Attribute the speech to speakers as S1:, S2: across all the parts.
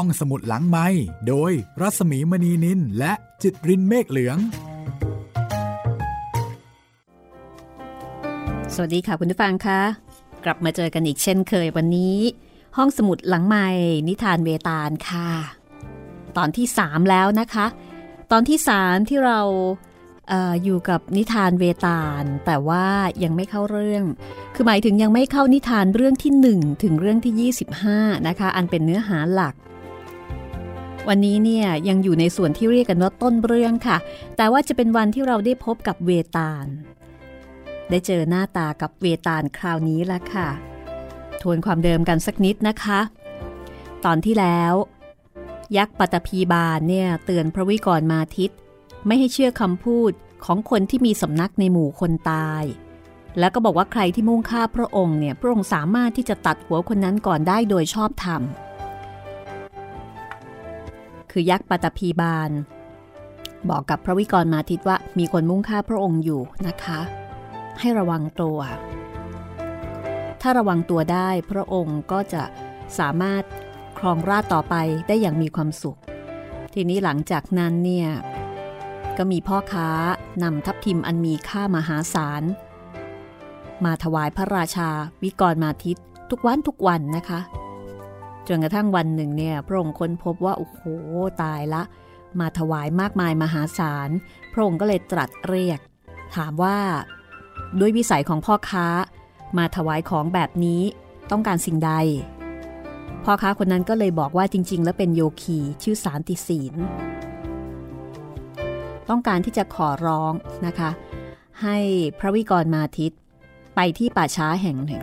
S1: ห้องสมุดหลังไม้โดยรัสมีมณีนินและจิตรินเมฆเหลือง
S2: สวัสดีค่ะคุณผู้ฟังคะ กลับมาเจอกันอีกเช่นเคยวันนี้ ห้องสมุดหลังไม้นิทานเวตาลค่ะ ตอนที่ 3 แล้วนะคะ ตอนที่ 3 ที่เราอออยู่กับนิทานเวตาล แต่ว่ายังไม่เข้าเรื่อง คือหมายถึงยังไม่เข้านิทานเรื่องที่ 1 ถึงเรื่องที่ 25 นะคะ อันเป็นเนื้อหาหลัก วันนี้เนี่ยยังอยู่ในส่วนที่เรียกกันว่าต้นเรื่องค่ะ แต่ว่าจะเป็นวันที่เราได้พบกับเวตาล ได้เจอหน้าตากับเวตาลคราวนี้แล้วค่ะ ทวนความเดิมกันสักนิดนะคะ ตอนที่แล้ว ยักษ์ปัตภีบาลเนี่ยเตือนพระวิกรมาทิตไม่ให้เชื่อคำพูดของคนที่มีสำนักในหมู่คนตาย แล้วก็บอกว่าใครที่มุ่งฆ่าพระองค์เนี่ยพระองค์สามารถที่จะตัดหัวคนนั้นก่อนได้โดยชอบธรรม คือยักษ์ปัตภีบาล บอกกับพระวิกรมาทิตว่ามีคนมุ่งฆ่าพระองค์อยู่นะคะ ให้ระวังตัว ถ้าระวังตัวได้พระองค์ก็จะสามารถครองราชต่อไปได้อย่างมีความสุข ทีนี้หลังจากนั้นเนี่ยก็มีพ่อค้านำทัพทิมอันมีค่ามหาศาล มาถวายพระราชาวิกรมาทิตทุกวันทุกวันนะคะ จนกระทั่งวันหนึ่งเนี่ยพระองค์ค้นพบว่า โอ้โหตายละ มาถวายมากมายมหาศาล พระองค์ก็เลยตรัสเรียก ถามว่า ด้วยวิสัยของพ่อค้า มาถวายของแบบนี้ต้องการสิ่งใด พ่อค้าคนนั้นก็เลยบอกว่าจริง ๆ แล้วเป็นโยคีชื่อสารติศีลต้องการที่จะขอร้องนะคะ ให้พระวิกรมาทิตไปที่ป่าช้าแห่งหนึ่ง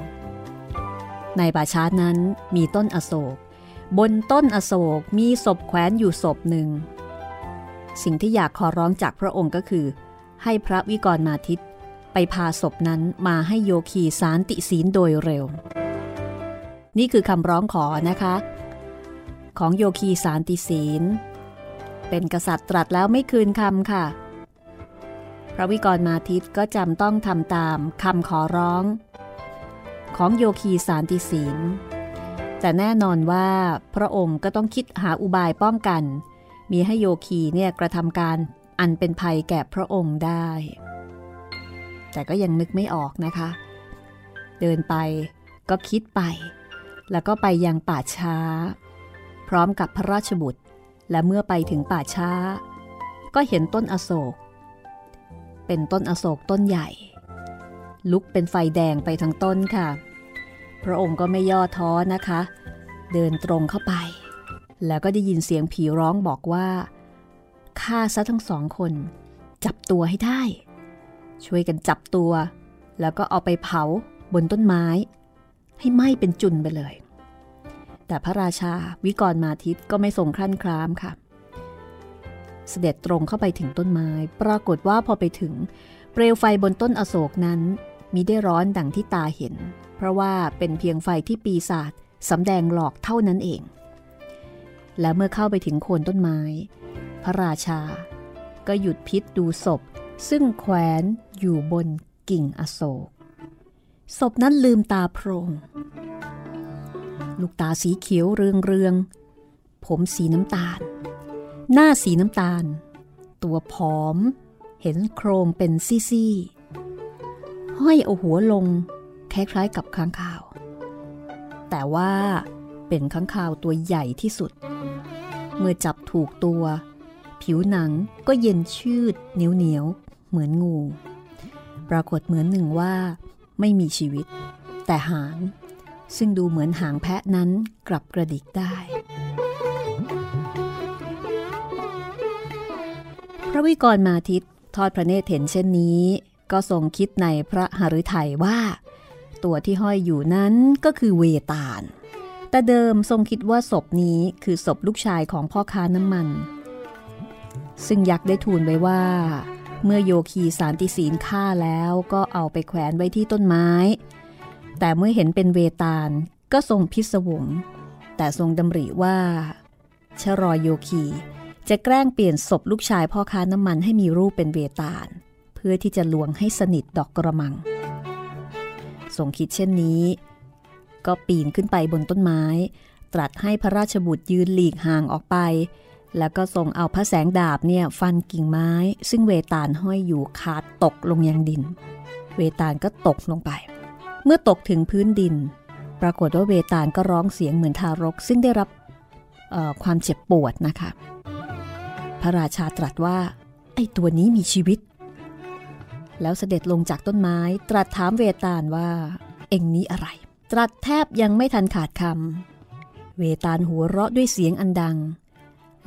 S2: ในป่าช้านั้นมีต้นอโศก บนต้นอโศกมีศพแขวนอยู่ศพหนึ่ง สิ่งที่อยากขอร้องจากพระองค์ก็คือ ให้พระวิกรมาทิตไปพาศพนั้นมาให้โยคีสารติศีลโดยเร็ว นี่คือคำร้องขอนะคะ ของโยคีสารติศีล เป็นกษัตริย์ตรัสแล้วไม่คืนคำค่ะ พระวิกรมาทิตก็จำต้องทำตามคำขอร้อง ของโยคีสารติศีล แต่แน่นอนว่าพระองค์ก็ต้องคิดหาอุบายป้องกัน มีให้โยคีเนี่ยกระทำการอันเป็นภัยแก่พระองค์ได้ แต่ก็ยังนึกไม่ออกนะคะ เดินไปก็คิดไป แล้วก็ไปยังป่าช้า พร้อมกับพระราชบุตร และเมื่อไปถึงป่าช้า ก็เห็นต้นอโศก เป็นต้นอโศกต้นใหญ่ ลุกเป็นไฟแดงไปทั้งต้นค่ะ พระองค์ก็ไม่ย่อท้อนะคะ เดินตรงเข้าไป แล้วก็ได้ยินเสียงผีร้องบอกว่าฆ่าซะทั้งสองคน จับตัวให้ได้ ช่วยกันจับตัว แล้วก็เอาไปเผาบนต้นไม้ ให้ไหม้เป็นจุนไปเลย แต่พระราชาวิกรมาทิตก็ไม่ทรงครั่นครามค่ะ เสด็จตรงเข้าไปถึงต้นไม้ ปรากฏว่าพอไปถึง เปลวไฟบนต้นอโศกนั้น มีได้ร้อนดังที่ตาเห็น เพราะว่าเป็นเพียงไฟที่ปีศาจสำแดงหลอกเท่านั้นเอง และเมื่อเข้าไปถึงโคนต้นไม้ พระราชา ก็หยุดพิษดูศพ ซึ่งแขวนอยู่บนกิ่งอโศก ศพนั้นลืมตาโพรง ลูกตาสีเขียวเรืองเรืองผมสีน้ำตาล หน้าสีน้ำตาล ตัวผอม เห็นโครงเป็นซี่ๆ ห้อยเอาหัวลงคล้ายๆกับค้างคาว แต่ว่าเป็นค้างคาวตัวใหญ่ที่สุด เมื่อจับถูกตัว ผิวหนังก็เย็นชืดเหนียวเหนียวเหมือนงู ปรากฏเหมือนหนึ่งว่าไม่มีชีวิต แต่หาง ซึ่งดูเหมือนหางแพะนั้นกลับกระดิกได้ พระวิกรมาทิตทอดพระเนตรเห็นเช่นนี้ ก็ทรงคิดในพระหฤทัยว่า ตัวที่ห้อยอยู่นั้นก็คือเวตาล แต่เดิมทรงคิดว่าศพนี้คือศพลูกชายของพ่อค้าน้ำมัน ซึ่งยักษ์ได้ทูลไว้ว่า เมื่อโยคีสารติศีลฆ่าแล้วก็เอาไปแขวนไว้ที่ต้นไม้ แต่เมื่อเห็นเป็นเวตาลก็ทรงพิศวง แต่ทรงดำริว่าชรอยโยคีจะแกล้งเปลี่ยนศพลูกชายพ่อค้าน้ำมันให้มีรูปเป็นเวตาล พื่อที่จะลวงให้สนิทดอกกระมัง ทรงคิดเช่นนี้ ก็ปีนขึ้นไปบนต้นไม้ ตรัสให้พระราชบุตรยืนหลีกห่างออกไป แล้วก็ส่งเอาพระแสงดาบเนี่ยฟันกิ่งไม้ ซึ่งเวตาลห้อยอยู่ขาดตกลงยังดิน เวตาลก็ตกลงไป เมื่อตกถึงพื้นดิน ปรากฏว่าเวตาลก็ร้องเสียงเหมือนทารก ซึ่งได้รับความเจ็บปวดนะคะ พระราชาตรัสว่าไอ้ตัวนี้มีชีวิต แล้วเสด็จลงจากต้นไม้ ตรัสถามเวตาลว่า เอ็งนี้อะไร ตรัสแทบยังไม่ทันขาดคำเวตาลหัวเราะด้วยเสียงอันดัง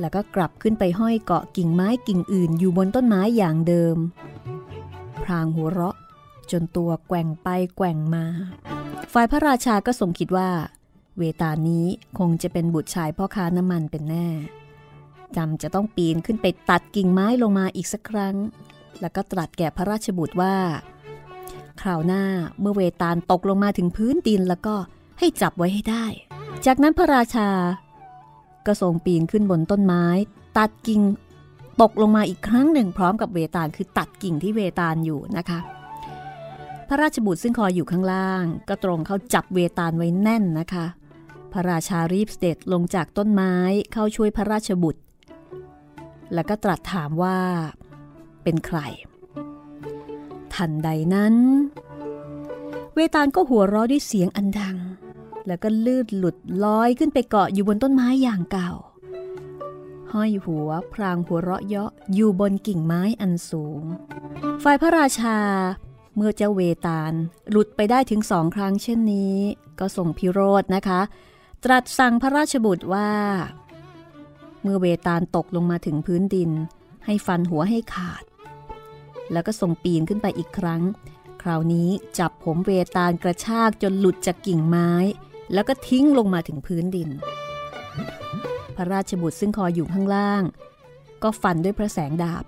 S2: แล้วก็กลับขึ้นไปห้อยเกาะกิ่งไม้กิ่งอื่นอยู่บนต้นไม้อย่างเดิม พรางหัวเราะจนตัวแกว่งไปแกว่งมา ฝ่ายพระราชาก็ทรงคิดว่า เวตานี้คงจะเป็นบุตรชายพ่อค้าน้ำมันเป็นแน่จำจะต้องปีนขึ้นไปตัดกิ่งไม้ลงมาอีกสักครั้ง แล้วก็ตรัสแก่พระราชบุตรว่า คราวหน้าเมื่อเวตาลตกลงมาถึงพื้นดินแล้วก็ให้จับไว้ให้ได้ จากนั้นพระราชา ก็ทรงปีนขึ้นบนต้นไม้ ตัดกิ่งตกลงมาอีกครั้งหนึ่งพร้อมกับเวตาลคือตัดกิ่งที่เวตาลอยู่นะคะ พระราชบุตรซึ่งคอยอยู่ข้างล่าง ก็ตรงเข้าจับเวตาลไว้แน่นนะคะ พระราชารีบเสด็จลงจากต้นไม้เข้าช่วยพระราชบุตร แล้วก็ตรัสถามว่า เป็นใคร ทันใดนั้น เวตาลก็หัวเราะด้วยเสียงอันดัง แล้วก็ลืดหลุดลอยขึ้นไปเกาะอยู่บนต้นไม้อย่างเก่า ห้อยหัวพรางหัวเราะเยาะอยู่บนกิ่งไม้อันสูง ฝ่ายพระราชาเมื่อเจ้าเวตาลหลุดไปได้ถึงสองครั้งเช่นนี้ ก็ส่งพิโรธนะคะ ตรัสสั่งพระราชบุตรว่า เมื่อเวตาลตกลงมาถึงพื้นดิน ให้ฟันหัวให้ขาด แล้วก็ส่งปีนขึ้นไปอีกครั้ง คราวนี้จับผมเวตาลกระชากจนหลุดจากกิ่งไม้ แล้วก็ทิ้งลงมาถึงพื้นดิน พระราชบุตรซึ่งคอยอยู่ข้างล่าง ก็ฟันด้วยพระแสงดาบ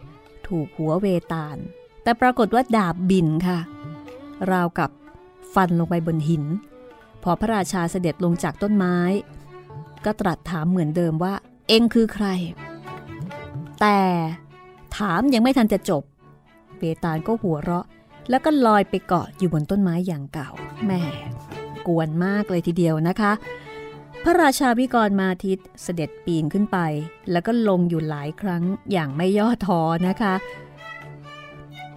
S2: ถูกหัวเวตาล แต่ปรากฏว่าดาบบินค่ะ ราวกับฟันลงไปบนหิน พอพระราชาเสด็จลงจากต้นไม้ ก็ตรัสถามเหมือนเดิมว่า เองคือใคร แต่ถามยังไม่ทันจะจบ เปตาลก็หัวเราะ แล้วก็ลอยไปเกาะอยู่บนต้นไม้อย่างเก่าแม่กวนมากเลยทีเดียวนะคะ พระราชาพิกรมาทิตเสด็จปีนขึ้นไป แล้วก็ลงอยู่หลายครั้งอย่างไม่ย่อท้อนะคะ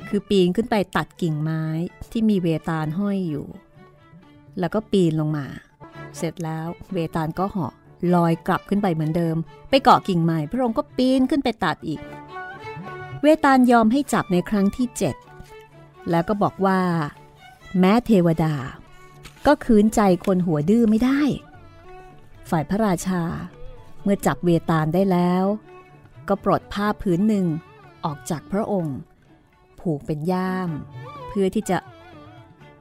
S2: คือปีนขึ้นไปตัดกิ่งไม้ที่มีเวตาลห้อยอยู่ แล้วก็ปีนลงมา เสร็จแล้วเวตาลก็เหาะลอยกลับขึ้นไปเหมือนเดิม ไปเกาะกิ่งใหม่ พระองค์ก็ปีนขึ้นไปตัดอีก เวตาลยอมให้จับในครั้งที่เจ็ดแล้วก็บอกว่า แม้เทวดา ก็คืนใจคนหัวดื้อไม่ได้ ฝ่ายพระราชา เมื่อจับเวตาลได้แล้ว ก็ปลดผ้าพื้นหนึ่งออกจากพระองค์ ผูกเป็นย่าม เพื่อที่จะ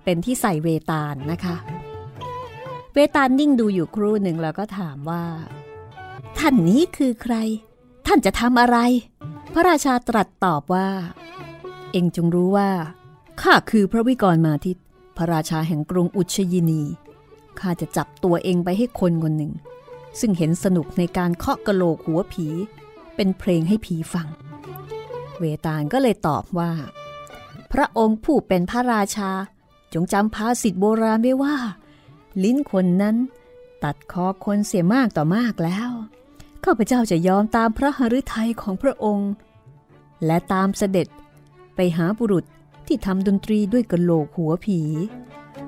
S2: เป็นที่ใส่เวตาลนะคะ เวตาลนิ่งดูอยู่ครู่หนึ่งแล้วก็ถามว่า ท่านนี้คือใคร ท่านจะทำอะไร พระราชาตรัสตอบว่า เองจงรู้ว่าข้าคือพระวิกรมาทิตพระราชาแห่งกรุงอุชยินีข้าจะจับตัวเองไปให้คนคนหนึ่ง ซึ่งเห็นสนุกในการเคาะกะโหลกหัวผี เป็นเพลงให้ผีฟัง เวตาลก็เลยตอบว่า พระองค์ผู้เป็นพระราชา จงจำภาษิตโบราณไว้ว่า ลิ้นคนนั้น ตัดคอคนเสียมากต่อมากแล้ว ข้าพเจ้าจะยอมตามพระหฤทัยของพระองค์ และตามเสด็จไปหาบุรุษที่ทำดนตรีด้วยกระโหลกหัวผี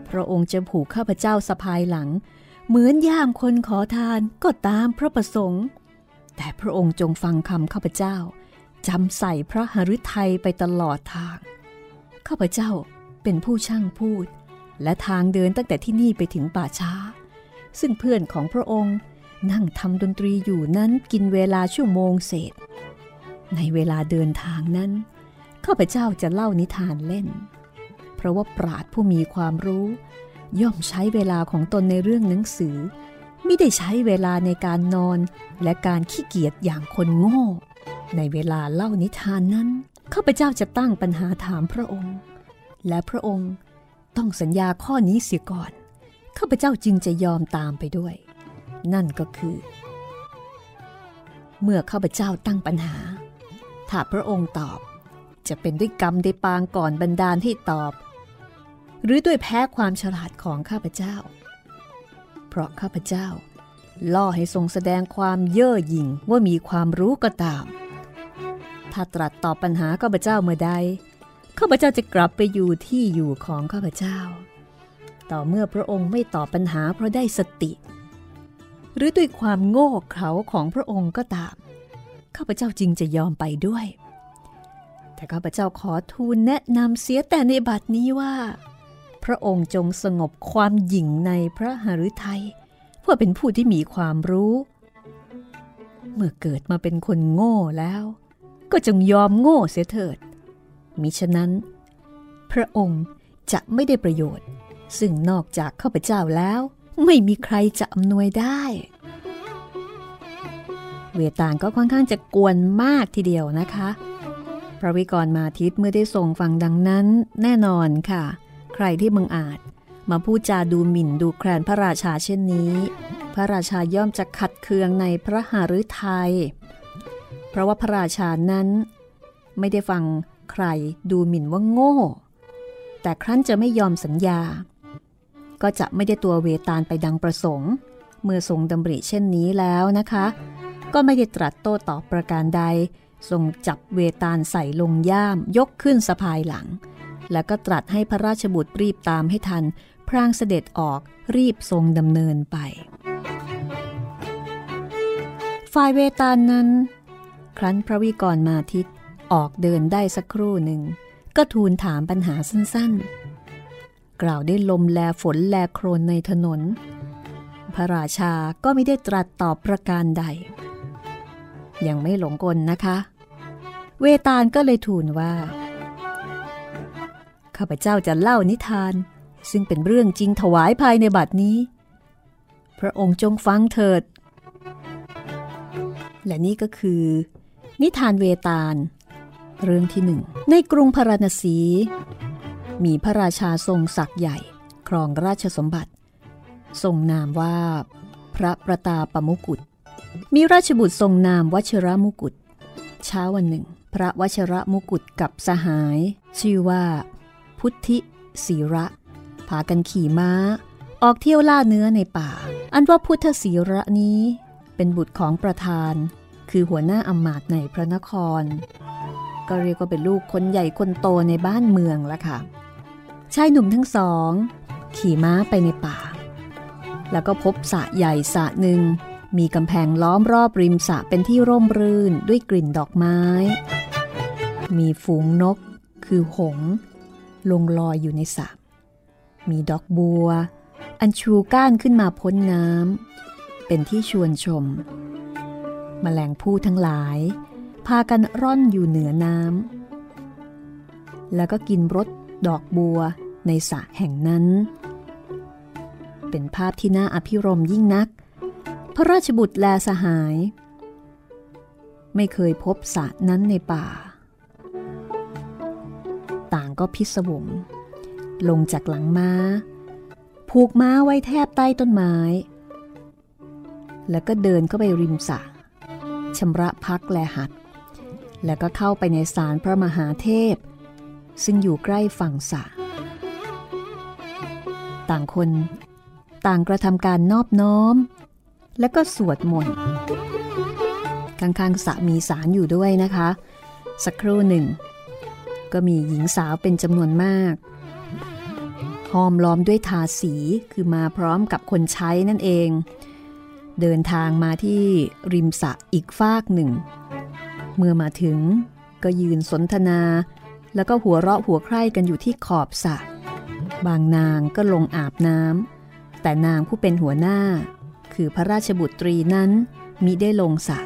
S2: พระองค์จะผูกข้าพเจ้าสะพายหลัง เหมือนย่ามคนขอทานก็ตามพระประสงค์ แต่พระองค์จงฟังคำข้าพเจ้าจำใส่พระหฤทัยไปตลอดทาง ข้าพเจ้าเป็นผู้ช่างพูด และทางเดินตั้งแต่ที่นี่ไปถึงป่าช้า ซึ่งเพื่อนของพระองค์ นั่งทำดนตรีอยู่นั้นกินเวลาชั่วโมงเศษ ในเวลาเดินทางนั้นข้าพเจ้าจะเล่านิทานเล่น เพราะว่าปราดผู้มีความรู้ ย่อมใช้เวลาของตนในเรื่องหนังสือ ไม่ได้ใช้เวลาในการนอนและการขี้เกียจอย่างคนโง่ ในเวลาเล่านิทานนั้นข้าพเจ้าจะตั้งปัญหาถามพระองค์ และพระองค์ต้องสัญญาข้อนี้เสียก่อนข้าพเจ้าจึงจะยอมตามไปด้วย นั่นก็คือ เมื่อข้าพเจ้าตั้งปัญหา ถ้าพระองค์ตอบจะเป็นด้วยกรรมได้ปางก่อนบรรดาลที่ตอบ หรือด้วยแพ้ความฉลาดของข้าพเจ้า เพราะข้าพเจ้า ล่อให้ทรงแสดงความเย่อหยิ่งว่ามีความรู้ก็ตาม ถ้าตรัสตอบปัญหาข้าพเจ้าเมื่อใดข้าพเจ้าจะกลับไปอยู่ที่อยู่ของข้าพเจ้า ต่อเมื่อพระองค์ไม่ตอบปัญหาเพราะได้สติ หรือด้วยความโง่เขลาของพระองค์ก็ตาม ข้าพเจ้าจึงจะยอมไปด้วย แต่ข้าพเจ้าขอทูลแนะนำเสียแต่ในบัดนี้ว่า พระองค์จงสงบความหยิ่งในพระหฤทัยเพื่อเป็นผู้ที่มีความรู้ เมื่อเกิดมาเป็นคนโง่แล้ว ก็จงยอมโง่เสียเถิด มิฉะนั้น พระองค์จะไม่ได้ประโยชน์ ซึ่งนอกจากข้าพเจ้าแล้ว ไม่มีใครจะอำนวยได้ เวตาลก็ค่อนข้างจะกวนมากทีเดียวนะคะ พระวิกรมาทิตเมื่อได้ทรงฟังดังนั้นแน่นอนค่ะ ใครที่มึงอาจมาพูดจาดูหมิ่นดูแคลนพระราชาเช่นนี้ พระราชาย่อมจะขัดเคืองในพระหฤทัย เพราะว่าพระราชานั้น ไม่ได้ฟังใครดูหมิ่นว่าโง่ แต่ครั้นจะไม่ยอมสัญญา ก็จะไม่ได้ตัวเวตาลไปดังประสงค์ เมื่อทรงดำริเช่นนี้แล้วนะคะ ก็ไม่ได้ตรัสโต้ตอบประการใด ทรงจับเวตาลใส่ลงย่ามยกขึ้นสะพายหลัง แล้วก็ตรัสให้พระราชบุตรรีบตามให้ทัน พรางเสด็จออกรีบทรงดำเนินไป ฝ่ายเวตาลนั้น ครั้นพระวิกรมาทิตออกเดินได้สักครู่หนึ่ง ก็ทูลถามปัญหาสั้นๆ กล่าวได้ลมแลฝนแลโครนในถนน พระราชาก็ไม่ได้ตรัสตอบประการใด ยังไม่หลงกลนะคะ เวตาลก็เลยทูลว่า ข้าพเจ้าจะเล่านิทาน ซึ่งเป็นเรื่องจริงถวายภายในบัดนี้ พระองค์จงฟังเถิด และนี่ก็คือ นิทานเวตาล เรื่องที่หนึ่งในกรุงพาราณสี มีพระราชาทรงศักย์ใหญ่ครองราชสมบัติ ทรงนามว่าพระประตาปมุกุฎมีราชบุตรทรงนามวชระมุกุฎเช้าวันหนึ่ง พระวชระมุกุฎกับสหาย ชื่อว่า พุทธิศีระพากันขี่ม้า ออกเที่ยวล่าเนื้อในป่า อันว่าพุทธศีระนี้ เป็นบุตรของประธาน คือหัวหน้าอมาตในพระนคร ก็เรียกว่าเป็นลูกคนใหญ่คนโตในบ้านเมืองละค่ะ ชายหนุ่มทั้งสอง ขี่ม้าไปในป่า แล้วก็พบสระใหญ่สระหนึ่ง มีกำแพงล้อมรอบริมสระเป็นที่ร่มรื่นด้วยกลิ่นดอกไม้ มีฝูงนก คือหง ลงลอยอยู่ในสระมีดอกบัว อันชูก้านขึ้นมาพ้นน้ำเป็นที่ชวนชมมแมลงผู้ทั้งหลาย พากันร่อนอยู่เหนือน้ำแล้วก็กินรสดอกบัว ในสระแห่งนั้น เป็นภาพที่น่าอภิรมยิ่งนัก พระราชบุตรแลสหาย ไม่เคยพบสระนั้นในป่า ต่างก็พิศวงลงจากหลังม้า ผูกม้าไว้แทบใต้ต้นไม้ แล้วก็เดินเข้าไปริมสระชำระพักแลหัด แล้วก็เข้าไปในศาลพระมหาเทพ ซึ่งอยู่ใกล้ฝั่งสระ ต่างคน ต่างกระทำการนอบน้อม แล้วก็สวดมนต์ข้างๆสะมีสารอยู่ด้วยนะคะ สักครู่หนึ่ง ก็มีหญิงสาวเป็นจำนวนมากห้อมล้อมด้วยทาสีคือมาพร้อมกับคนใช้นั่นเอง เดินทางมาที่ริมสะอีกฟากหนึ่ง เมื่อมาถึงก็ยืนสนทนา แล้วก็หัวเราะหัวใคร่กันอยู่ที่ขอบสระ บางนางก็ลงอาบน้ำแต่นางผู้เป็นหัวหน้า คือพระราชบุตรีนั้นมิได้ลงสระ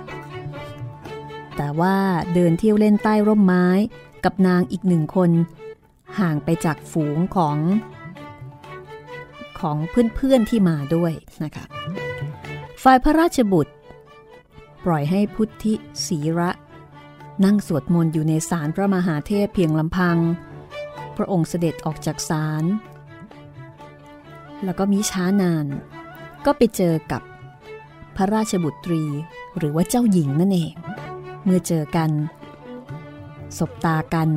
S2: แต่ว่าเดินเที่ยวเล่นใต้ร่มไม้กับนางอีกหนึ่งคน ห่างไปจากฝูงของของเพื่อนๆที่มาด้วยนะคะฝ่ายพระราชบุตร ปล่อยให้พุทธิศีระ นั่งสวดมนต์อยู่ในศาลพระมหาเทพเพียงลำพัง พระองค์เสด็จออกจากศาลแล้วก็มิช้านาน ก็ไปเจอกับพระราชบุตรีหรือว่าเจ้าหญิงนั่นเอง เมื่อเจอกัน สบตากัน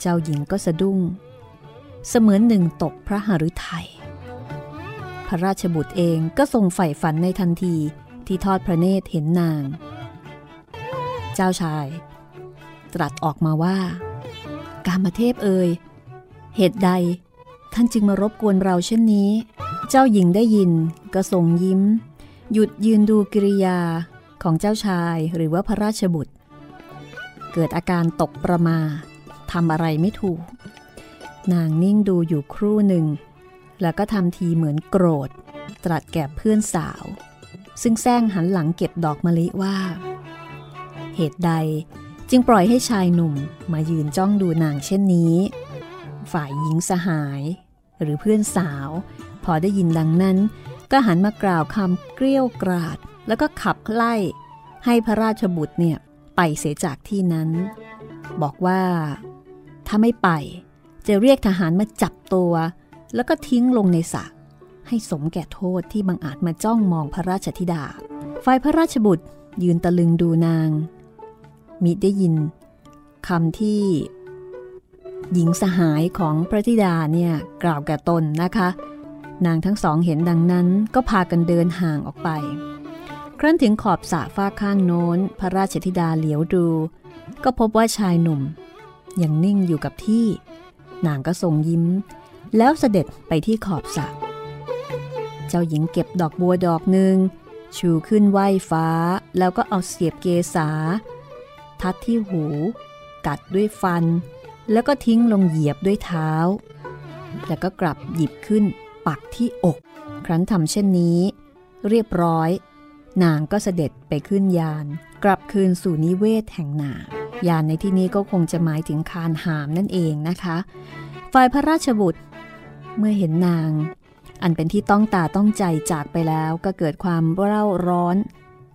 S2: เจ้าหญิงก็สะดุ้ง เสมือนหนึ่งตกพระหฤทยัยพระราชบุตรเองก็ทรงใฝ่ฝันในทันทีที่ทอดพระเนตรเห็นนาง เจ้าชาย ตรัสออกมาว่า กามเทพเอ่ยเหตุใด ท่านจึงมารบกวนเราเช่นนี้ เจ้าหญิงได้ยินก็ทรงยิ้ม หยุดยืนดูกิริยาของเจ้าชายหรือว่าพระราชบุตร เกิดอาการตกประมาทำอะไรไม่ถูก นางนิ่งดูอยู่ครู่หนึ่ง แล้วก็ทำทีเหมือนโกรธ ตรัสแก่เพื่อนสาว ซึ่งแซงหันหลังเก็บดอกมะลิว่า เหตุใด จึงปล่อยให้ชายหนุ่มมายืนจ้องดูนางเช่นนี้ ฝ่ายหญิงสหาย หรือเพื่อนสาว พอได้ยินดังนั้น ก็หันมากล่าวคำเกลี้ยวกราด แล้วก็ขับไล่ ให้พระราชบุตรเนี่ยไปเสียจากที่นั้น บอกว่า ถ้าไม่ไป จะเรียกทหารมาจับตัว แล้วก็ทิ้งลงในสระให้สมแก่โทษที่บังอาจมาจ้องมองพระราชธิดา ฝ่ายพระราชบุตรยืนตะลึงดูนาง มิได้ยินคำที่ หญิงสหายของพระธิดาเนี่ยกล่าวแก่ตนนะคะ นางทั้งสองเห็นดังนั้นก็พากันเดินห่างออกไป ครั้นถึงขอบสระฝ้าข้างโน้น พระราชธิดาเหลียวดู ก็พบว่าชายหนุ่มยังนิ่งอยู่กับที่ นางก็ส่งยิ้ม แล้วเสด็จไปที่ขอบสระเจ้าหญิงเก็บดอกบัวดอกหนึ่งชูขึ้นไหว้ฟ้าแล้วก็เอาเสียบเกษา ทัดที่หู กัดด้วยฟัน แล้วก็ทิ้งลงเหยียบด้วยเท้าแล้วก็กลับหยิบขึ้น ปักที่อก ครั้นทำเช่นนี้ เรียบร้อย นางก็เสด็จไปขึ้นยาน กลับคืนสู่นิเวศแห่งนายานในที่นี้ก็คงจะหมายถึงคานหามนั่นเองนะคะ ฝ่ายพระราชบุตร เมื่อเห็นนาง อันเป็นที่ต้องตาต้องใจจากไปแล้วก็เกิดความเร่าร้อน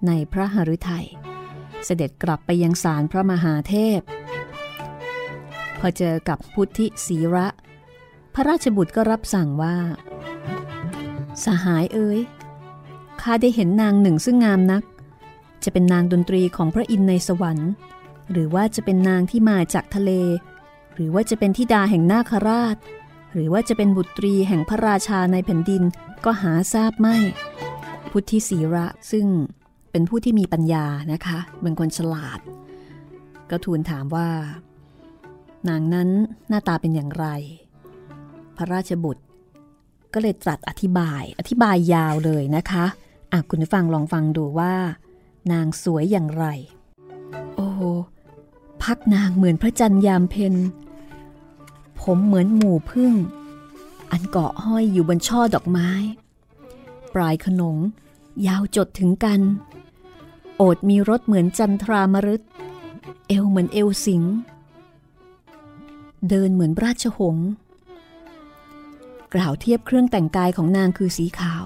S2: ในพระหฤทัย เสด็จกลับไปยังศาลพระมหาเทพ พอเจอกับพุทธิศีระ พระราชบุตรก็รับสั่งว่า สหายเอ๋ยข้าได้เห็นนางหนึ่งซึ่งงามนัก จะเป็นนางดนตรีของพระอินทร์ในสวรรค์ หรือว่าจะเป็นนางที่มาจากทะเล หรือว่าจะเป็นธิดาแห่งนาคราช หรือว่าจะเป็นบุตรีแห่งพระราชาในแผ่นดินก็หาทราบไม่ พุทธิศีระซึ่ง เป็นผู้ที่มีปัญญานะคะเป็นคนฉลาด ก็ทูลถามว่า นางนั้นหน้าตาเป็นอย่างไร พระราชบุตร ก็เลยตรัสอธิบาย อธิบายยาวเลยนะคะอะคุณฟังลองฟังดูว่า นางสวยอย่างไร โอ้พักนางเหมือนพระจันทร์ยามเพนผมเหมือนหมู่พึ่ง อันเกาะห้อยอยู่บนช่อดอกไม้ ปลายขนงยาวจดถึงกัน โอดมีรสเหมือนจันทรามฤตเอวเหมือนเอวสิง เดินเหมือนราชหง กล่าวเทียบเครื่องแต่งกายของนางคือสีขาว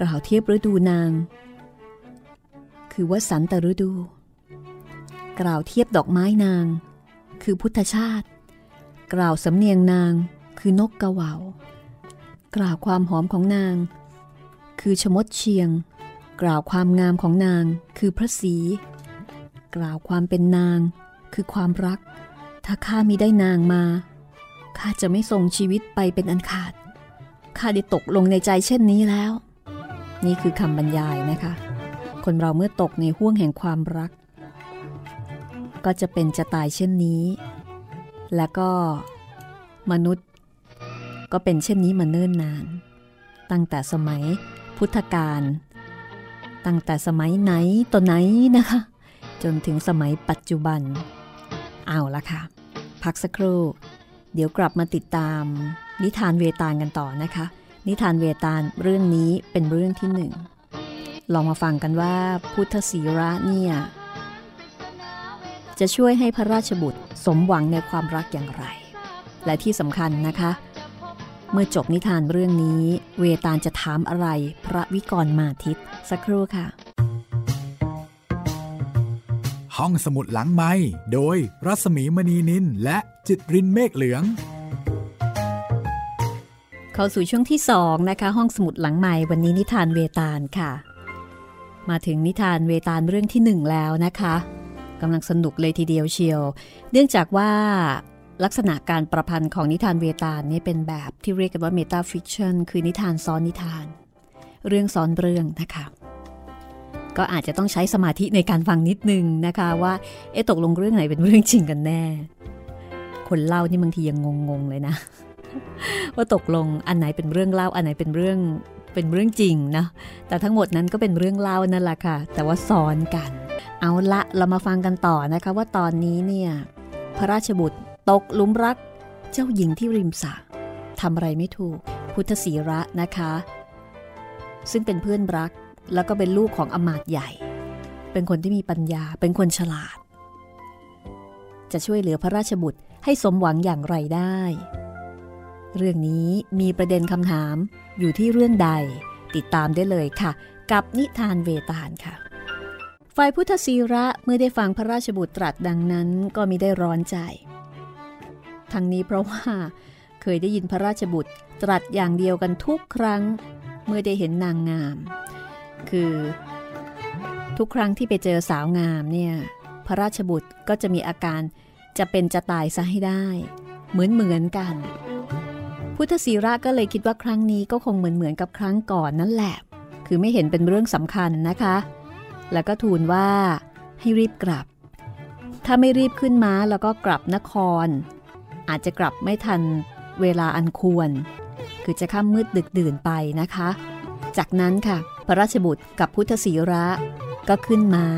S2: กล่าวเทียบฤดูนาง คือวสันตฤดู กล่าวเทียบดอกไม้นาง คือพุทธชาติ กล่าวสำเนียงนางคือนกกระเหวากล่าวความหอมของนาง คือชมดเชียง กล่าวความงามของนางคือพระศรีกล่าวความเป็นนางคือความรัก ถ้าข้ามีได้นางมาข้าจะไม่ส่งชีวิตไปเป็นอันขาดข้าได้ตกลงในใจเช่นนี้แล้ว นี่คือคำบรรยายนะคะ คนเราเมื่อตกในห่วงแห่งความรัก ก็จะเป็นจะตายเช่นนี้ และก็มนุษย์ ก็เป็นเช่นนี้มาเนิ่นนาน ตั้งแต่สมัยพุทธกาล ตั้งแต่สมัยไหนต่อไหนนะคะ จนถึงสมัยปัจจุบัน เอาละค่ะ พักสักครู่ เดี๋ยวกลับมาติดตาม นิทานเวตาลกันต่อนะคะ นิทานเวตาลเรื่องนี้เป็นเรื่องที่หนึ่งลองมาฟังกันว่าพุทธศีระเนี่ยจะช่วยให้พระราชบุตรสมหวังในความรักอย่างไร และที่สำคัญนะคะ เมื่อจบนิทานเรื่องนี้ เวตาลจะถามอะไรพระวิกรมาทิตสักครู่ค่ะ
S1: ห้องสมุดหลังไม้โดยรัสมีมณีนินและจิตรินเมฆเหลือง
S2: เข้าสู่ช่วงที่สองนะคะ ห้องสมุดหลังใหม่วันนี้นิทานเวตาลค่ะ มาถึงนิทานเวตาลเรื่องที่หนึ่งแล้วนะคะกำลังสนุกเลยทีเดียวเชียว เนื่องจากว่า ลักษณะการประพันธ์ของนิทานเวตาลนี่เป็นแบบที่เรียกกันว่า metafiction คือนิทานซ้อนนิทาน เรื่องซ้อนเรื่องนะคะก็อาจจะต้องใช้สมาธิในการฟังนิดนึงนะคะว่าเอ๊ะตกลงเรื่องไหนเป็นเรื่องจริงกันแน่ คนเล่านี่บางทียังงงๆเลยนะ ว่าตกลงอันไหนเป็นเรื่องเล่าอันไหนเป็นเรื่องเป็นเรื่องจริงนะแต่ทั้งหมดนั้นก็เป็นเรื่องเล่านั่นแหละค่ะ แต่ว่าซ้อนกัน เอาละเรามาฟังกันต่อนะคะ ว่าตอนนี้เนี่ยพระราชบุตร ตกลุมรักเจ้าหญิงที่ริมสระทำอะไรไม่ถูก พุทธศีระนะคะ ซึ่งเป็นเพื่อนรักแล้วก็เป็นลูกของอมาตย์ใหญ่ เป็นคนที่มีปัญญาเป็นคนฉลาด จะช่วยเหลือพระราชบุตรให้สมหวังอย่างไรได้ เรื่องนี้มีประเด็นคำถามอยู่ที่เรื่องใด ติดตามได้เลยค่ะ กับนิทานเวตาลค่ะฝ่ายพุทธศีระเมื่อได้ฟังพระราชบุตรตรัสดังนั้นก็มิได้ร้อนใจ ทั้งนี้เพราะว่าเคยได้ยินพระราชบุตรตรัสอย่างเดียวกันทุกครั้งเมื่อได้เห็นนางงาม คือทุกครั้งที่ไปเจอสาวงามเนี่ยพระราชบุตรก็จะมีอาการจะเป็นจะตายซะให้ได้ เหมือนเหมือนกัน พุทธศีระก็เลยคิดว่าครั้งนี้ก็คงเหมือนเหมือนกับครั้งก่อนนั่นแหละ คือไม่เห็นเป็นเรื่องสำคัญนะคะ แล้วก็ทูลว่าให้รีบกลับ ถ้าไม่รีบขึ้นม้าแล้วก็กลับนคร อาจจะกลับไม่ทันเวลาอันควร คือจะค่ำมืดดึกดื่นไปนะคะ จากนั้นค่ะ พระราชบุตรกับพุทธศีระก็ขึ้นม้า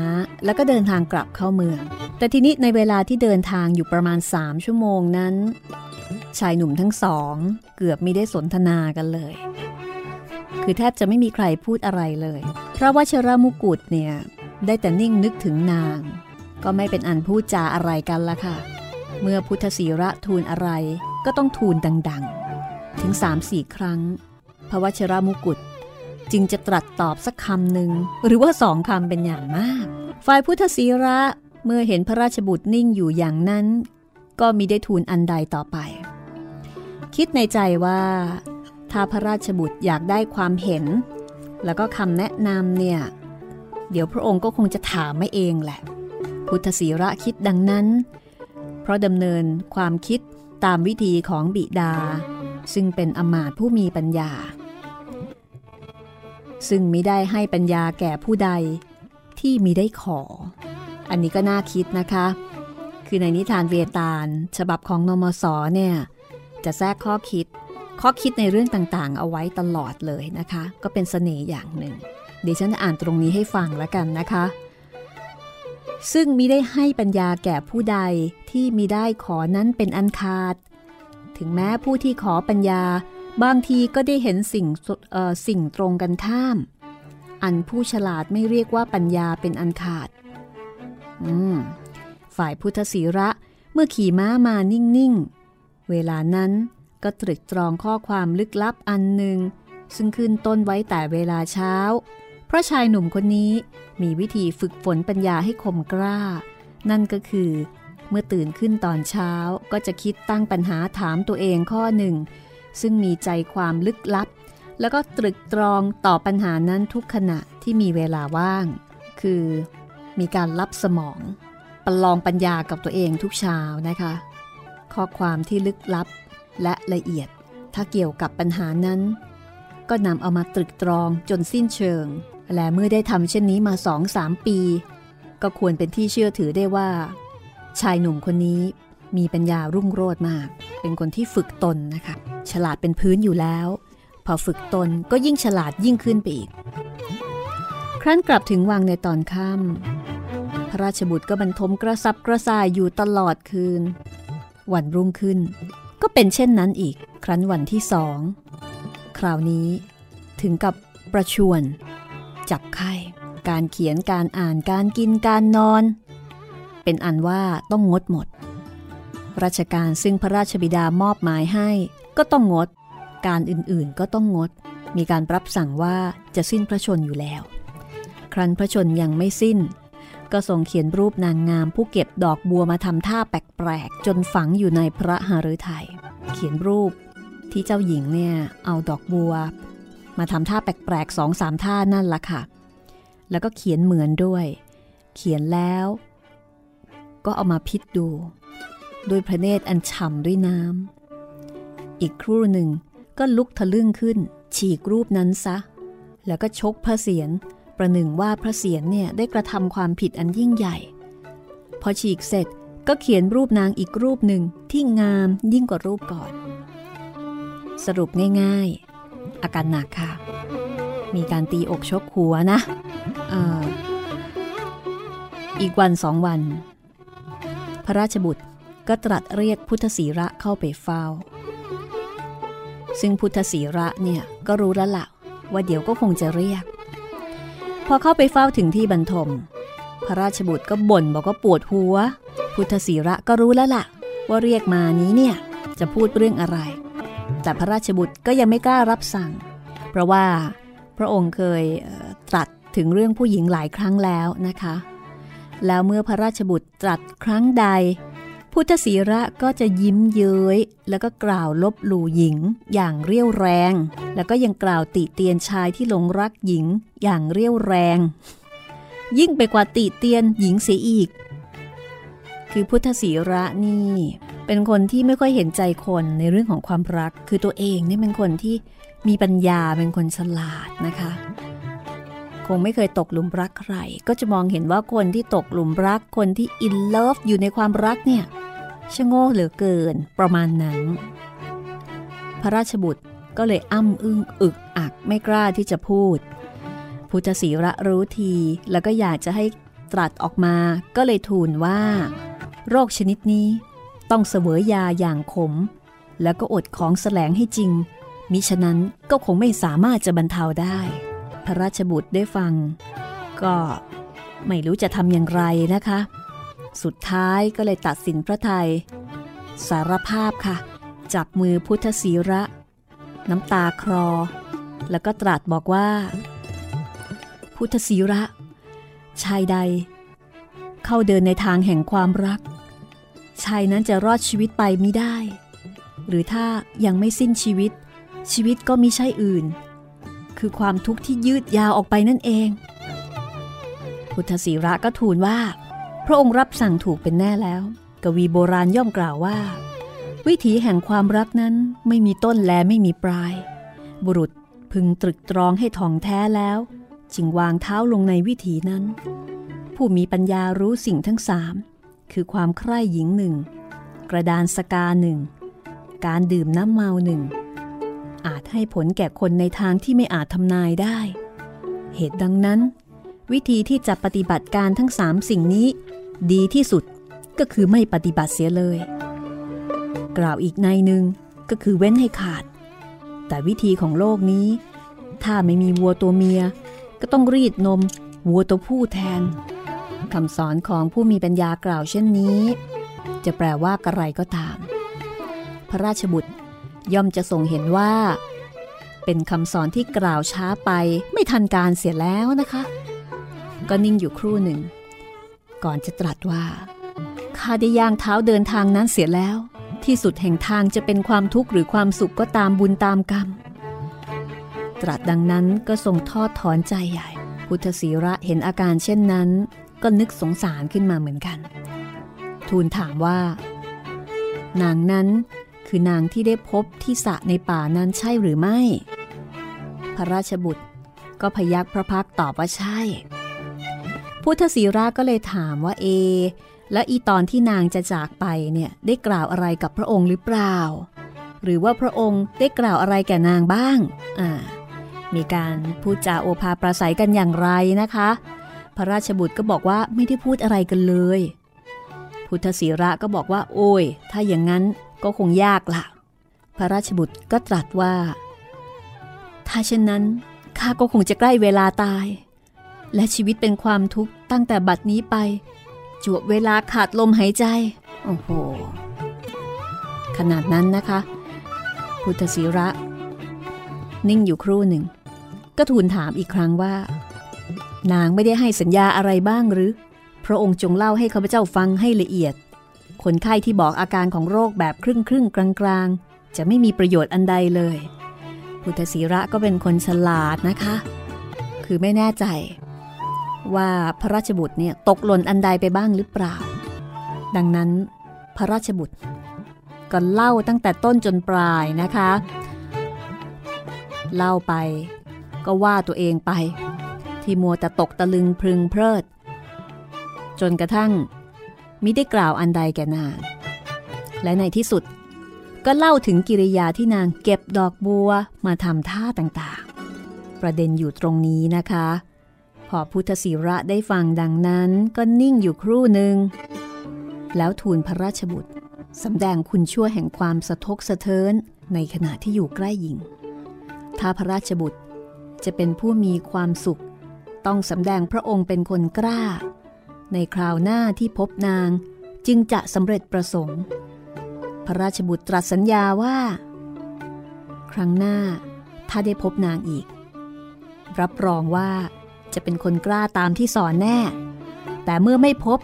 S2: แล้วก็เดินทางกลับเข้าเมือง แต่ทีนี้ในเวลาที่เดินทางอยู่ประมาณสามชั่วโมงนั้น ชายหนุ่มทั้งสอง เกือบไม่ได้สนทนากันเลย คือแทบจะไม่มีใครพูดอะไรเลย พระวชรมุกุฎเนี่ยได้แต่นิ่งนึกถึงนาง ก็ไม่เป็นอันพูดจาอะไรกันละค่ะ เมื่อพุทธศีระทูลอะไรก็ต้องทูลดัง ๆ ถึงสามสี่ครั้ง พระวชรมุกุฎจึงจะตรัสตอบสักคำหนึ่งหรือว่าสองคำเป็นอย่างมาก ฝ่ายพุทธศีระเมื่อเห็นพระราชบุตรนิ่งอยู่อย่างนั้น ก็มิได้ทูลอันใดต่อไป คิดในใจว่า ถ้าพระราชบุตรอยากได้ความเห็น แล้วก็คำแนะนำเนี่ย เดี๋ยวพระองค์ก็คงจะถามไม่เองแหละ พุทธศีระคิดดังนั้น ราะดำเนินความคิดตามวิธีของบิดา ซึ่งเป็นอมาตผู้มีปัญญา ซึ่งมิได้ให้ปัญญาแก่ผู้ใดที่มิได้ขอ อันนี้ก็น่าคิดนะคะ คือในนิทานเวตาล ฉบับของนมสเนี่ยจะแทรกข้อคิด ข้อคิดในเรื่องต่างๆ เอาไว้ตลอดเลยนะคะ ก็เป็นสเสน่ห์อย่างหนึ่งเดี๋ยวฉันจะอ่านตรงนี้ให้ฟังแล้วกันนะคะ ซึ่งมิได้ให้ปัญญาแก่ผู้ใดที่มิได้ขอนั้นเป็นอันขาด ถึงแม้ผู้ที่ขอปัญญา บางทีก็ได้เห็นสิ่งสิ่งตรงกันข้าม อันผู้ฉลาดไม่เรียกว่าปัญญาเป็นอันขาด ฝ่ายพุทธศีระเมื่อขี่ม้ามานิ่ง ๆ เวลานั้นก็ตรึกตรองข้อความลึกลับอันหนึ่ง ซึ่งขึ้นต้นไว้แต่เวลาเช้า เพราะชายหนุ่มคนนี้มีวิธีฝึกฝนปัญญาให้คมกล้า นั่นก็คือ เมื่อตื่นขึ้นตอนเช้าก็จะคิดตั้งปัญหาถามตัวเองข้อหนึ่ง ซึ่งมีใจความลึกลับ แล้วก็ตรึกตรองต่อปัญหานั้นทุกขณะที่มีเวลาว่าง คือมีการรับสมอง ประลองปัญญากับตัวเองทุกเช้านะคะ ข้อความที่ลึกลับและละเอียดถ้าเกี่ยวกับปัญหานั้น ก็นำเอามาตรึกตรองจนสิ้นเชิง และเมื่อได้ทำเช่นนี้มาสองสามปี ก็ควรเป็นที่เชื่อถือได้ว่า ชายหนุ่มคนนี้มีปัญญารุ่งโรจน์มาก เป็นคนที่ฝึกตนนะคะ ฉลาดเป็นพื้นอยู่แล้ว พอฝึกตนก็ยิ่งฉลาดยิ่งขึ้นไปอีก ครั้นกลับถึงวังในตอนค่ำพระราชบุตรก็บรรทมกระซับกระส่ายอยู่ตลอดคืน วันรุ่งขึ้น ก็เป็นเช่นนั้นอีก ครั้นวันที่สอง คราวนี้ถึงกับประชวน จับไข้ การเขียนการอ่านการกินการนอน เป็นอันว่าต้องงดหมด ราชการซึ่งพระราชบิดามอบหมายให้ ก็ต้องงด การอื่นๆก็ต้องงด มีการรับสั่งว่าจะสิ้นพระชนอยู่แล้ว ครั้นพระชนยังไม่สิ้น ก็ทรงเขียนรูปนางงามผู้เก็บดอกบัวมาทำท่าแปลกๆจนฝังอยู่ในพระหฤทัยเขียนรูปที่เจ้าหญิงเนี่ยเอาดอกบัว มาทำท่าแปลกๆสองสามท่านั่นละค่ะ แล้วก็เขียนเหมือนด้วย เขียนแล้ว ก็เอามาพิดดูด้วยพระเนตรอันฉ่ำด้วยน้ำอีกครู่หนึ่งก็ลุกทะลึ่งขึ้น ฉีกรูปนั้นซะ แล้วก็ชกพระเศียรประหนึ่งว่าพระเศียรเนี่ยได้กระทำความผิดอันยิ่งใหญ่ พอฉีกเสร็จก็เขียนรูปนางอีกรูปหนึ่งที่งามยิ่งกว่ารูปก่อน สรุปง่ายๆ อาการหนักค่ะ มีการตีอกชกหัวนะออีกวันสองวัน พระราชบุตรก็ตรัสเรียกพุทธศีระเข้าไปเฝ้า ซึ่งพุทธศีระเนี่ยก็รู้แล้วละ่ะว่าเดี๋ยวก็คงจะเรียก พอเข้าไปเฝ้าถึงที่บรรทม พระราชบุตรก็บ่นบอกว่าปวดหัว พุทธศีระก็รู้แล้วละ่ะ ว่าเรียกมานี้เนี่ยจะพูดเรื่องอะไร แต่พระราชบุตรก็ยังไม่กล้ารับสั่ง เพราะว่าพระองค์เคยตรัสถึงเรื่องผู้หญิงหลายครั้งแล้วนะคะ แล้วเมื่อพระราชบุตรตรัสครั้งใด พุทธศีระก็จะยิ้มเย้ย แล้วก็กล่าวลบหลู่หญิง อย่างเรียวแรง แล้วก็ยังกล่าวติเตียนชายที่หลงรักหญิงอย่างเรียวแรง ยิ่งไปกว่าติเตียนหญิงเสียอีก คือพุทธศีระนี่ เป็นคนที่ไม่ค่อยเห็นใจคนในเรื่องของความรัก คือตัวเองนี่เป็นคนที่มีปัญญาเป็นคนฉลาดนะคะ คงไม่เคยตกหลุมรักใคร ก็จะมองเห็นว่าคนที่ตกหลุมรักคนที่อินเลิฟอยู่ในความรักเนี่ยชะโง่เหลือเกินประมาณนั้น พระราชบุตรก็เลยอ้ำอึ้งอึกอักไม่กล้าที่จะพูด พุทธศีระรู้ทีแล้วก็อยากจะให้ตรัสออกมา ก็เลยทูลว่า โรคชนิดนี้ ต้องเสวยยาอย่างขม แล้วก็อดของแสลงให้จริง มิฉะนั้นก็คงไม่สามารถจะบรรเทาได้ พระราชบุตรได้ฟัง ก็ไม่รู้จะทำอย่างไรนะคะ สุดท้ายก็เลยตัดสินพระไทย สารภาพค่ะ จับมือพุทธศีระ น้ำตาคลอ แล้วก็ตรัสบอกว่า พุทธศีระ ชายใด เข้าเดินในทางแห่งความรัก ชายนั้นจะรอดชีวิตไปไม่ได้ หรือถ้ายังไม่สิ้นชีวิต ชีวิตก็มิใช่อื่น คือความทุกข์ที่ยืดยาวออกไปนั่นเอง พุทธศีระก็ทูลว่า พระองค์รับสั่งถูกเป็นแน่แล้ว กวีโบราณย่อมกล่าวว่า วิถีแห่งความรักนั้นไม่มีต้นและไม่มีปลาย บุรุษพึงตรึกตรองให้ท่องแท้แล้ว จึงวางเท้าลงในวิถีนั้น ผู้มีปัญญารู้สิ่งทั้งสาม คือความใคร่หญิงหนึ่ง กระดานสกาหนึ่ง การดื่มน้ำเมาหนึ่ง อาจให้ผลแก่คนในทางที่ไม่อาจทำนายได้ เหตุดังนั้น วิธีที่จะปฏิบัติการทั้งสามสิ่งนี้ ดีที่สุดก็คือไม่ปฏิบัติเสียเลย กล่าวอีกในหนึ่งก็คือเว้นให้ขาด แต่วิธีของโลกนี้ ถ้าไม่มีวัวตัวเมีย ก็ต้องรีดนมวัวตัวผู้แทน คำสอนของผู้มีปัญญากล่าวเช่นนี้ จะแปลว่ากระไรก็ตาม พระราชบุตรย่อมจะส่งเห็นว่า เป็นคำสอนที่กล่าวช้าไปไม่ทันการเสียแล้วนะคะ ก็นิ่งอยู่ครู่หนึ่ง ก่อนจะตรัสว่าข้าได้ย่างเท้าเดินทางนั้นเสียแล้ว ที่สุดแห่งทางจะเป็นความทุกข์หรือความสุขก็ตามบุญตามกรรม ตรัสดังนั้นก็ทรงทอดถอนใจใหญ่ พุทธศีระเห็นอาการเช่นนั้น ก็นึกสงสารขึ้นมาเหมือนกัน ทูลถามว่า นางนั้นคือนางที่ได้พบที่สะในป่านั้นใช่หรือไม่ พระราชบุตรก็พยักพระพักตอบว่าใช่ พุทธศีราก็เลยถามว่าเอ แล้วอีตอนที่นางจะจากไปเนี่ยได้กล่าวอะไรกับพระองค์หรือเปล่า หรือว่าพระองค์ได้กล่าวอะไรแก่นางบ้าง อ่า มีการพูดจาโอภาประสัยกันอย่างไรนะคะ ระราชบุตรก็บอกว่าไม่ได้พูดอะไรกันเลย พุทธศีระก็บอกว่า โอ้ย ถ้าอย่างนั้นก็คงยากละพระราชบุตรก็ตรัสว่า ถ้าเช่นนั้นข้าก็คงจะใกล้เวลาตาย และชีวิตเป็นความทุกข์ตั้งแต่บัดนี้ไป จวบเวลาขาดลมหายใจ โอ้โห ขนาดนั้นนะคะ พุทธศิระ นิ่งอยู่ครู่หนึ่ง ก็ทูลถามอีกครั้งว่า นางไม่ได้ให้สัญญาอะไรบ้างหรือ พระองค์จงเล่าให้ข้าพเจ้าฟังให้ละเอียด คนไข้ที่บอกอาการของโรคแบบครึ่งครึ่งกลางกลางจะไม่มีประโยชน์อันใดเลย พุทธศีระก็เป็นคนฉลาดนะคะ คือไม่แน่ใจ ว่าพระราชบุตรเนี่ยตกหล่นอันใดไปบ้างหรือเปล่า ดังนั้นพระราชบุตรก็เล่าตั้งแต่ต้นจนปลายนะคะ เล่าไปก็ว่าตัวเองไป ที่มัวแต่ตกตะลึงพึงเพลิด จนกระทั่งมิได้กล่าวอันใดแก่นาง และในที่สุด ก็เล่าถึงกิริยาที่นางเก็บดอกบัวมาทำท่าต่างๆ ประเด็นอยู่ตรงนี้นะคะ พอพุทธศิระได้ฟังดังนั้นก็นิ่งอยู่ครู่หนึ่ง แล้วทูลพระราชบุตรสำแดงคุณชั่วแห่งความสะทกสะเทินในขณะที่อยู่ใกล้หญิง ถ้าพระราชบุตรจะเป็นผู้มีความสุข ต้องสำแดงพระองค์เป็นคนกล้า ในคราวหน้าที่พบนางจึงจะสำเร็จประสงค์ พระราชบุตรตรัสสัญญาว่า ครั้งหน้าถ้าได้พบนางอีก รับรองว่าจะเป็นคนกล้าตามที่สอนแน่ แต่เมื่อไม่พบ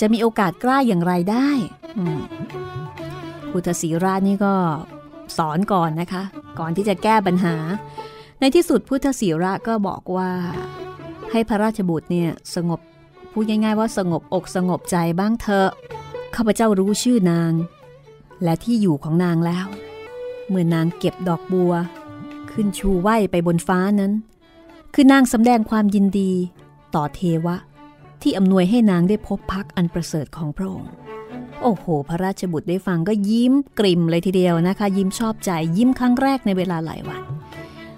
S2: จะมีโอกาสกล้าอย่างไรได้พุทธศีราชนี่ก็สอนก่อนนะคะ ก่อนที่จะแก้ปัญหา ในที่สุดพุทธศีระก็บอกว่า ให้พระราชบุตรเนี่ยสงบพูดง่ายๆว่าสงบอกสงบใจบ้างเถอะข้าพเจ้ารู้ชื่อนาง และที่อยู่ของนางแล้ว เมื่อนางเก็บดอกบัว ขึ้นชูไหวไปบนฟ้านั้น คือนางสำแดงความยินดีต่อเทวะ ที่อำนวยให้นางได้พบพักอันประเสริฐของพระองค์โอ้โห พระราชบุตรได้ฟังก็ยิ้มกริ่มเลยทีเดียวนะคะ ยิ้มชอบใจยิ้มครั้งแรกในเวลาหลายวัน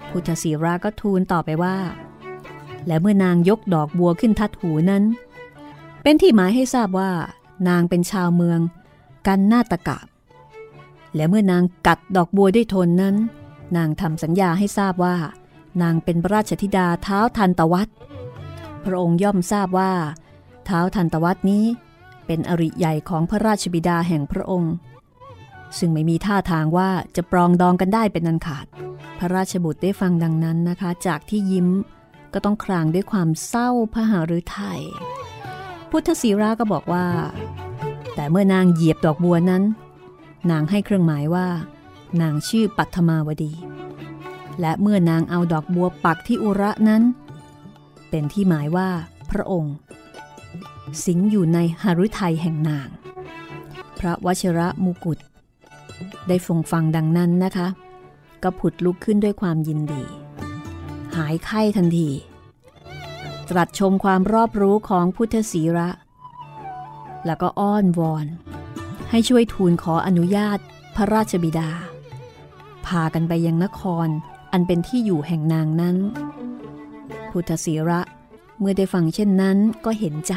S2: พุทธศีราก็ทูลต่อไปว่า และเมื่อนางยกดอกบัวขึ้นทัดหูนั้น เป็นที่หมายให้ทราบว่า นางเป็นชาวเมือง กันนาตกะและเมื่อนางกัดดอกบัวด้วยทนนั้น นางทำสัญญาให้ทราบว่า นางเป็นพระราชธิดาเท้าทันตวัตพระองค์ย่อมทราบว่า เท้าทันตวัตนี้ เป็นอริใหญ่ของพระราชบิดาแห่งพระองค์ ซึ่งไม่มีท่าทางว่าจะปรองดองกันได้เป็นอันขาด พระราชบุตรได้ฟังดังนั้นนะคะ จากที่ยิ้ม ก็ต้องครางด้วยความเศร้าพระหฤทัยพุทธศีราก็บอกว่า แต่เมื่อนางเหยียบดอกบัวนั้น นางให้เครื่องหมายว่า นางชื่อปัทมาวดี และเมื่อนางเอาดอกบัวปักที่อุระนั้น เป็นที่หมายว่า พระองค์ สิงอยู่ในหฤทัยแห่งนาง พระวชิระมุกุฎได้ฟงฟังดังนั้นนะคะ ก็ผุดลุกขึ้นด้วยความยินดี หายไข้ทันที ตรัสชมความรอบรู้ของพุทธศีระ แล้วก็อ้อนวอน ให้ช่วยทูลขออนุญาตพระราชบิดา พากันไปยังนครอันเป็นที่อยู่แห่งนางนั้น พุทธศีระเมื่อได้ฟังเช่นนั้นก็เห็นใจ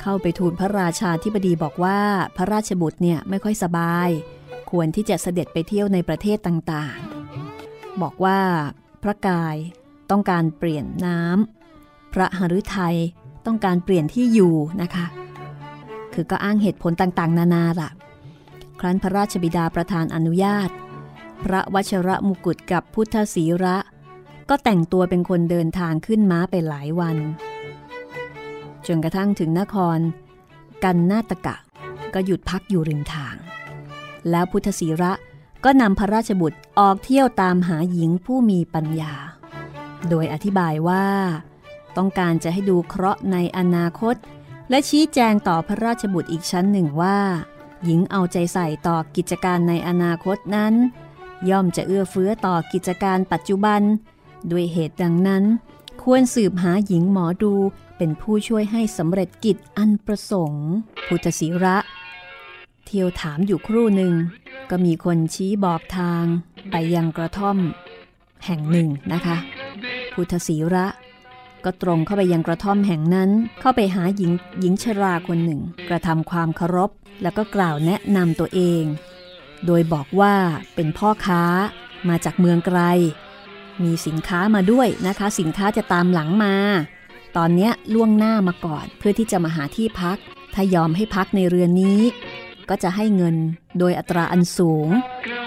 S2: เข้าไปทูลพระราชาธิบดีบอกว่าพระราชบุตรเนี่ยไม่ค่อยสบาย ควรที่จะเสด็จไปเที่ยวในประเทศต่างๆ บอกว่า พระกายต้องการเปลี่ยนน้ำพระหฤทัยต้องการเปลี่ยนที่อยู่นะคะ คือก็อ้างเหตุผลต่างๆ นานาล่ะ ครั้นพระราชบิดาประธานอนุญาต พระวชระมุกุฎกับพุทธศีระ ก็แต่งตัวเป็นคนเดินทางขึ้นม้าไปหลายวัน จนกระทั่งถึงนคร กันนาตกะ ก็หยุดพักอยู่ริมทาง แล้วพุทธศีระ ก็นำพระราชบุตรออกเที่ยวตามหาหญิงผู้มีปัญญา โดยอธิบายว่า ต้องการจะให้ดูเคราะห์ในอนาคต และชี้แจงต่อพระราชบุตรอีกชั้นหนึ่งว่า หญิงเอาใจใส่ต่อกิจการในอนาคตนั้น ย่อมจะเอื้อเฟื้อต่อกิจการปัจจุบัน ด้วยเหตุดังนั้น ควรสืบหาหญิงหมอดูเป็นผู้ช่วยให้สำเร็จกิจอันประสงค์ พุทธศิระ เที่ยวถามอยู่ครู่หนึ่ง ก็มีคนชี้บอกทางไปยังกระท่อม แห่งหนึ่งนะคะ พุทธศิระ ก็ตรงเข้าไปยังกระท่อมแห่งนั้น เข้าไปหาหญิงหญิงชราคนหนึ่ง กระทำความเคารพ แล้วก็กล่าวแนะนำตัวเอง โดยบอกว่าเป็นพ่อค้ามาจากเมืองไกล มีสินค้ามาด้วยนะคะ สินค้าจะตามหลังมา ตอนนี้ล่วงหน้ามาก่อนเพื่อที่จะมาหาที่พัก ถ้ายอมให้พักในเรือนนี้ ก็จะให้เงินโดยอัตราอันสูง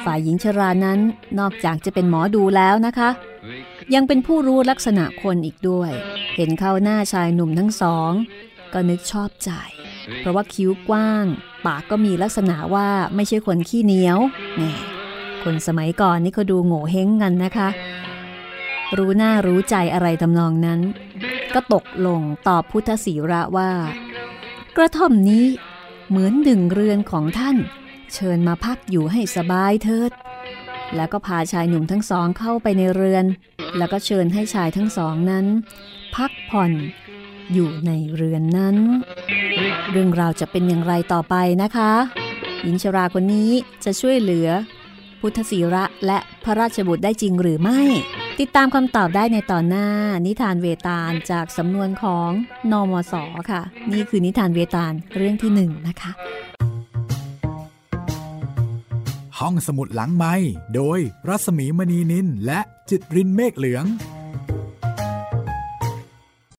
S2: ฝ่ายหญิงชรานั้นนอกจากจะเป็นหมอดูแล้วนะคะ ยังเป็นผู้รู้ลักษณะคนอีกด้วย เห็นเข้าหน้าชายหนุ่มทั้งสอง ก็นึกชอบใจ เพราะว่าคิ้วกว้าง ปากก็มีลักษณะว่าไม่ใช่คนขี้เหนียวแน่คนสมัยก่อนนี่ก็ดูโง่เฮงกันนะคะ รู้หน้ารู้ใจอะไรทำนองนั้น ก็ตกลงตอบพุทธศีระว่า กระท่อมนี้ เหมือนดึงเรือนของท่าน เชิญมาพักอยู่ให้สบายเถิด แล้วก็พาชายหนุ่มทั้งสองเข้าไปในเรือน แล้วก็เชิญให้ชายทั้งสองนั้น พักผ่อนอยู่ในเรือนนั้น เรื่องราวจะเป็นอย่างไรต่อไปนะคะหญิงชราคนนี้จะช่วยเหลือ พุทธศีระและพระราชบุตรได้จริงหรือไม่ ติดตามคำตอบได้ในตอนหน้า นิทานเวตาลจากสำนวนของนอมศค่ะ นี่คือนิทานเวตาลเรื่องที่หนึ่งนะคะ
S1: ห้องสมุดหลังไม้โดยรัสมีมณีนินและจิตรินเมฆเหลือง